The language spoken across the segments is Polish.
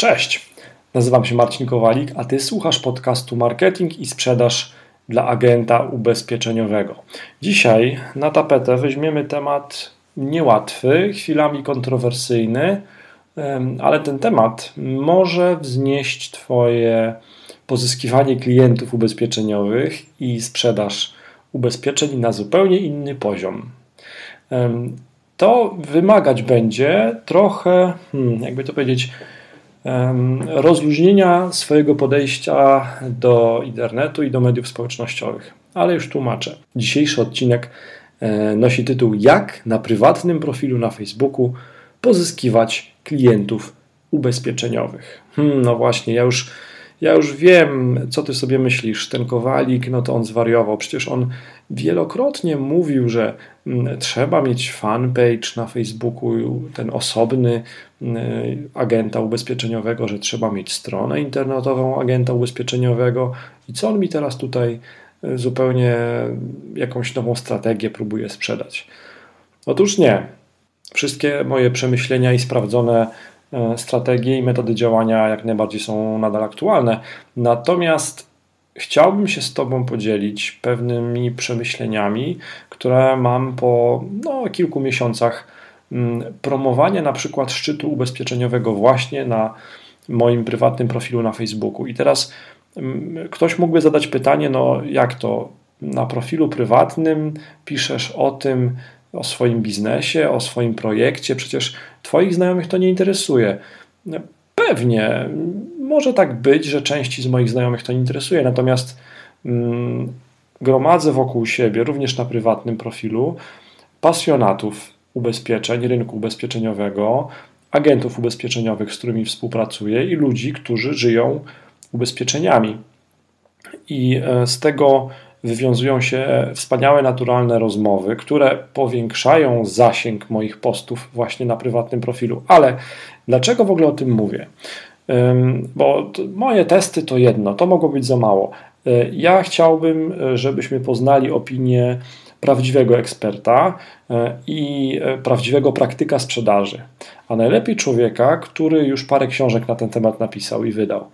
Cześć, nazywam się Marcin Kowalik, a Ty słuchasz podcastu Marketing i Sprzedaż dla agenta ubezpieczeniowego. Dzisiaj na tapetę weźmiemy temat niełatwy, chwilami kontrowersyjny, ale ten temat może wznieść Twoje pozyskiwanie klientów ubezpieczeniowych i sprzedaż ubezpieczeń na zupełnie inny poziom. To wymagać będzie trochę, hmm, jakby to powiedzieć, rozluźnienia swojego podejścia do internetu i do mediów społecznościowych. Ale już tłumaczę. Dzisiejszy odcinek e, nosi tytuł Jak na prywatnym profilu na Facebooku pozyskiwać klientów ubezpieczeniowych. Hmm, no właśnie, ja już ja już wiem, co ty sobie myślisz. Ten Kowalik, no to on zwariował. Przecież on wielokrotnie mówił, że mm, trzeba mieć fanpage na Facebooku, ten osobny mm, agenta ubezpieczeniowego, że trzeba mieć stronę internetową agenta ubezpieczeniowego. I co on mi teraz tutaj y, zupełnie jakąś nową strategię próbuje sprzedać? Otóż nie. Wszystkie moje przemyślenia i sprawdzone E, strategie i metody działania jak najbardziej są nadal aktualne. Natomiast chciałbym się z Tobą podzielić pewnymi przemyśleniami, które mam po no, kilku miesiącach mm, promowania na przykład szczytu ubezpieczeniowego właśnie na moim prywatnym profilu na Facebooku. I teraz mm, ktoś mógłby zadać pytanie, no jak to na profilu prywatnym piszesz o tym, o swoim biznesie, o swoim projekcie, przecież Twoich znajomych to nie interesuje. Pewnie, może tak być, że części z moich znajomych to nie interesuje, natomiast mm, gromadzę wokół siebie, również na prywatnym profilu, pasjonatów ubezpieczeń, rynku ubezpieczeniowego, agentów ubezpieczeniowych, z którymi współpracuję i ludzi, którzy żyją ubezpieczeniami. I e, z tego wywiązują się wspaniałe, naturalne rozmowy, które powiększają zasięg moich postów właśnie na prywatnym profilu. Ale dlaczego w ogóle o tym mówię? Bo moje testy to jedno, to mogło być za mało. E, ja chciałbym, żebyśmy poznali opinię prawdziwego eksperta e, i prawdziwego praktyka sprzedaży, a najlepiej człowieka, który już parę książek na ten temat napisał i wydał.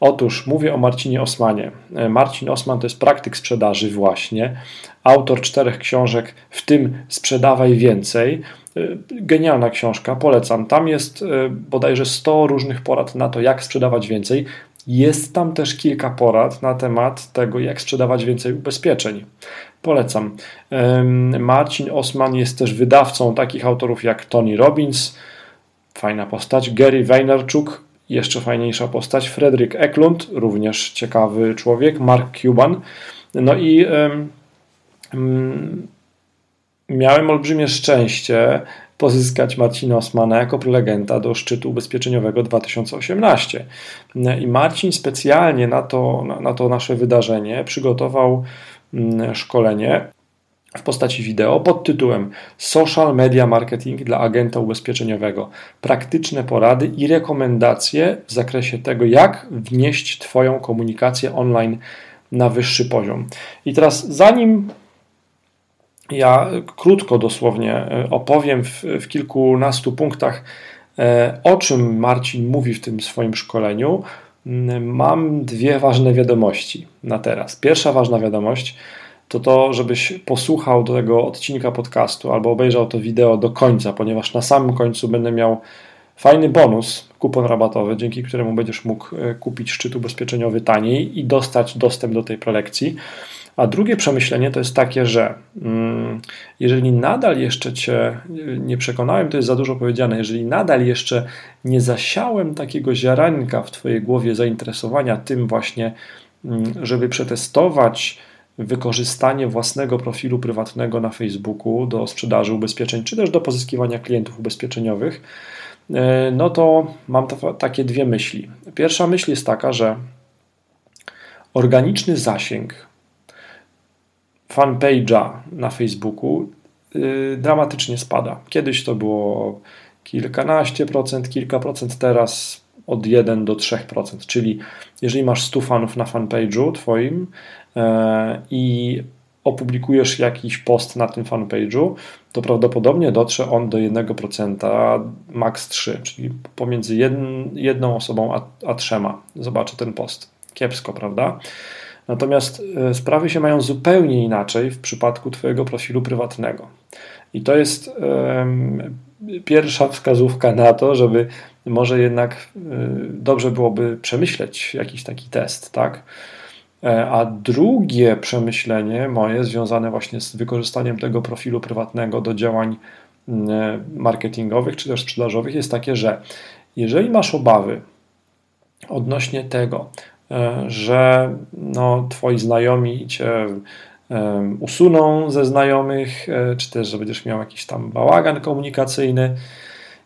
Otóż mówię o Marcinie Osmanie. E, Marcin Osman to jest praktyk sprzedaży właśnie, autor czterech książek, w tym Sprzedawaj Więcej. E, genialna książka, polecam. Tam jest e, bodajże 100 różnych porad na to, jak sprzedawać więcej. Jest tam też kilka porad na temat tego, jak sprzedawać więcej ubezpieczeń. Polecam. Marcin Osman jest też wydawcą takich autorów jak Tony Robbins, fajna postać, Gary Vaynerchuk, jeszcze fajniejsza postać, Frederick Eklund, również ciekawy człowiek, Mark Cuban. No i um, miałem olbrzymie szczęście pozyskać Marcina Osmana jako prelegenta do szczytu ubezpieczeniowego 2018. I Marcin specjalnie na to, na to nasze wydarzenie przygotował mm, szkolenie w postaci wideo pod tytułem Social Media Marketing dla agenta ubezpieczeniowego. Praktyczne porady i rekomendacje w zakresie tego, jak wnieść Twoją komunikację online na wyższy poziom. I teraz, zanim ja krótko dosłownie e, opowiem w, w kilkunastu punktach, e, o czym Marcin mówi w tym swoim szkoleniu, mam dwie ważne wiadomości na teraz. Pierwsza ważna wiadomość to to, żebyś posłuchał do tego odcinka podcastu albo obejrzał to wideo do końca, ponieważ na samym końcu będę miał fajny bonus, kupon rabatowy, dzięki któremu będziesz mógł e, kupić szczyt ubezpieczeniowy taniej i dostać dostęp do tej prelekcji. A drugie przemyślenie to jest takie, że mm, jeżeli nadal jeszcze Cię e, nie przekonałem, to jest za dużo powiedziane, jeżeli nadal jeszcze nie zasiałem takiego ziaranka w Twojej głowie zainteresowania tym właśnie, mm, żeby przetestować, wykorzystanie własnego profilu prywatnego na Facebooku do sprzedaży ubezpieczeń, czy też do pozyskiwania klientów ubezpieczeniowych, e, no to mam takie dwie myśli. Pierwsza myśl jest taka, że organiczny zasięg fanpage'a na Facebooku y, dramatycznie spada. Kiedyś to było kilkanaście procent, kilka procent, teraz od 1 do 3%. Czyli jeżeli masz 100 fanów na fanpage'u Twoim, i opublikujesz jakiś post na tym fanpage'u, to prawdopodobnie dotrze on do 1%, max 3, czyli pomiędzy jedną osobą a, trzema zobaczy ten post. Kiepsko, prawda? Natomiast e, sprawy się mają zupełnie inaczej w przypadku Twojego profilu prywatnego. I to jest pierwsza wskazówka na to, żeby może jednak um, dobrze byłoby przemyśleć jakiś taki test, tak? E, a drugie przemyślenie moje, związane właśnie z wykorzystaniem tego profilu prywatnego do działań mm, marketingowych czy też sprzedażowych, jest takie, że jeżeli masz obawy odnośnie tego, e, że no, twoi znajomi cię usuną ze znajomych, e, czy też, że będziesz miał jakiś tam bałagan komunikacyjny,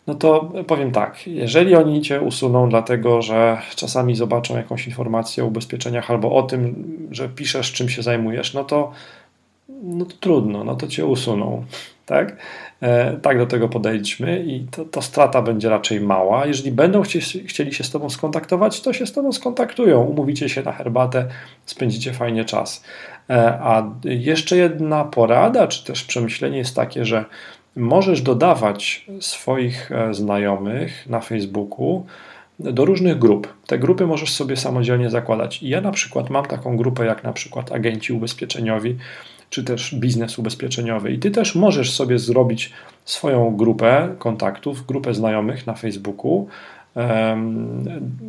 no to powiem tak, jeżeli oni cię usuną, dlatego że czasami zobaczą jakąś informację o ubezpieczeniach albo o tym, że piszesz, czym się zajmujesz, no to, no to trudno, no to cię usuną. Tak? E, tak do tego podejdźmy i to, to strata będzie raczej mała. Jeżeli będą chci, chcieli się z Tobą skontaktować, to się z Tobą skontaktują, umówicie się na herbatę, spędzicie fajnie czas. E, a jeszcze jedna porada, czy też przemyślenie jest takie, że możesz dodawać swoich e, znajomych na Facebooku do różnych grup. Te grupy możesz sobie samodzielnie zakładać. I ja na przykład mam taką grupę, jak na przykład agenci ubezpieczeniowi, czy też biznes ubezpieczeniowy. I ty też możesz sobie zrobić swoją grupę kontaktów, grupę znajomych na Facebooku.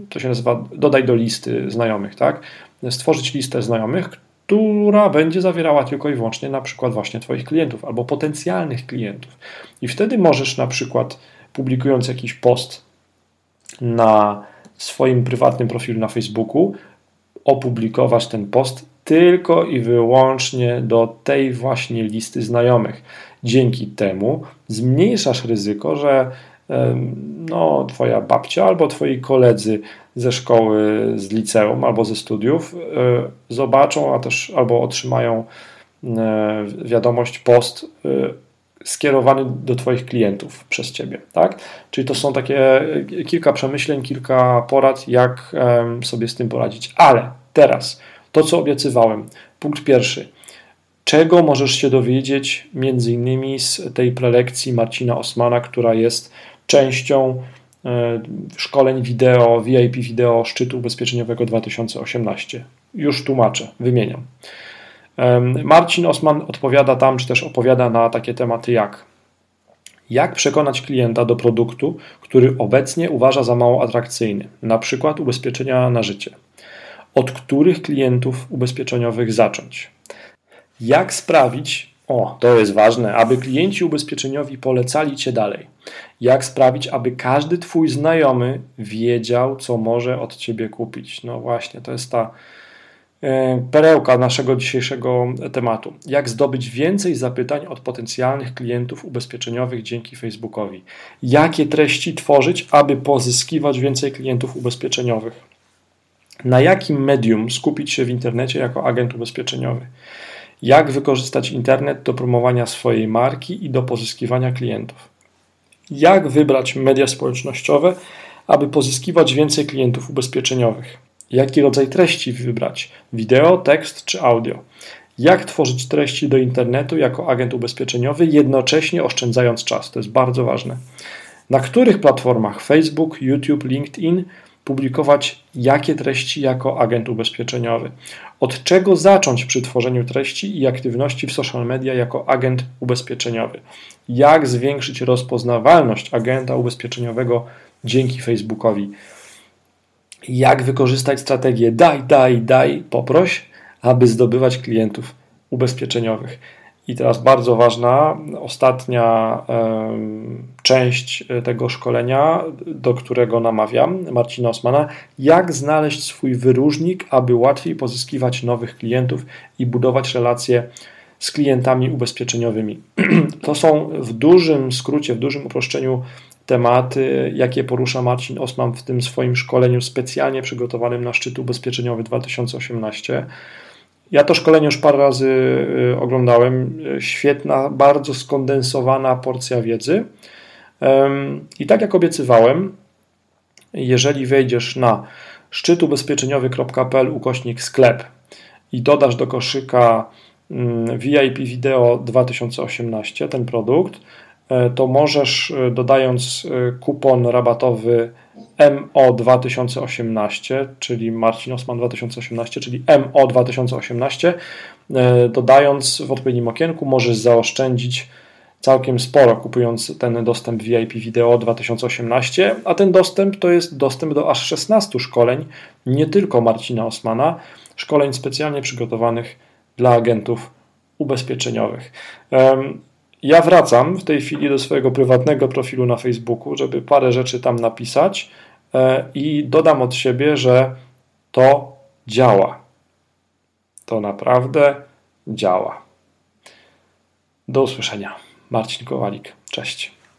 To się nazywa dodaj do listy znajomych, tak? Stworzyć listę znajomych, która będzie zawierała tylko i wyłącznie na przykład właśnie Twoich klientów albo potencjalnych klientów. I wtedy możesz na przykład publikując jakiś post na swoim prywatnym profilu na Facebooku, opublikować ten post tylko i wyłącznie do tej właśnie listy znajomych. Dzięki temu zmniejszasz ryzyko, że no, twoja babcia albo twoi koledzy ze szkoły, z liceum albo ze studiów e, zobaczą, a też albo otrzymają e, wiadomość, post e, skierowany do Twoich klientów przez Ciebie. Tak? Czyli to są takie kilka przemyśleń, kilka porad, jak sobie z tym poradzić. Ale teraz to, co obiecywałem. Punkt pierwszy. Czego możesz się dowiedzieć między innymi z tej prelekcji Marcina Osmana, która jest częścią szkoleń wideo, VIP wideo szczytu ubezpieczeniowego 2018. Już tłumaczę, wymieniam. Marcin Osman odpowiada tam, czy też opowiada na takie tematy jak jak przekonać klienta do produktu, który obecnie uważa za mało atrakcyjny, na przykład ubezpieczenia na życie. Od których klientów ubezpieczeniowych zacząć? Jak sprawić, o, to jest ważne, aby klienci ubezpieczeniowi polecali Cię dalej. Jak sprawić, aby każdy Twój znajomy wiedział, co może od Ciebie kupić? No właśnie, to jest ta e, perełka naszego dzisiejszego tematu. Jak zdobyć więcej zapytań od potencjalnych klientów ubezpieczeniowych dzięki Facebookowi? Jakie treści tworzyć, aby pozyskiwać więcej klientów ubezpieczeniowych? Na jakim medium skupić się w internecie jako agent ubezpieczeniowy? Jak wykorzystać internet do promowania swojej marki i do pozyskiwania klientów? Jak wybrać media społecznościowe, aby pozyskiwać więcej klientów ubezpieczeniowych? Jaki rodzaj treści wybrać? Wideo, tekst czy audio? Jak tworzyć treści do internetu jako agent ubezpieczeniowy, jednocześnie oszczędzając czas? To jest bardzo ważne. Na których platformach Facebook, YouTube, LinkedIn publikować jakie treści jako agent ubezpieczeniowy. Od czego zacząć przy tworzeniu treści i aktywności w social media jako agent ubezpieczeniowy? Jak zwiększyć rozpoznawalność agenta ubezpieczeniowego dzięki Facebookowi? Jak wykorzystać strategię daj, daj, daj, poproś, aby zdobywać klientów ubezpieczeniowych? I teraz bardzo ważna, ostatnia część tego szkolenia, do którego namawiam Marcina Osmana, jak znaleźć swój wyróżnik, aby łatwiej pozyskiwać nowych klientów i budować relacje z klientami ubezpieczeniowymi. To są w dużym skrócie, w dużym uproszczeniu tematy, jakie porusza Marcin Osman w tym swoim szkoleniu specjalnie przygotowanym na szczyt ubezpieczeniowy 2018. Ja to szkolenie już parę razy y, oglądałem. Świetna, bardzo skondensowana porcja wiedzy. I tak jak obiecywałem, jeżeli wejdziesz na szczytubezpieczeniowy.pl ukośnik sklep i dodasz do koszyka mm, VIP Video 2018, ten produkt, e, to możesz dodając kupon rabatowy MO 2018, czyli Marcin Osman 2018, czyli MO 2018, dodając w odpowiednim okienku możesz zaoszczędzić całkiem sporo, kupując ten dostęp VIP Video 2018, a ten dostęp to jest dostęp do aż 16 szkoleń, nie tylko Marcina Osmana, szkoleń specjalnie przygotowanych dla agentów ubezpieczeniowych. Ja wracam w tej chwili do swojego prywatnego profilu na Facebooku, żeby parę rzeczy tam napisać e, i dodam od siebie, że to działa. To naprawdę działa. Do usłyszenia. Marcin Kowalik. Cześć.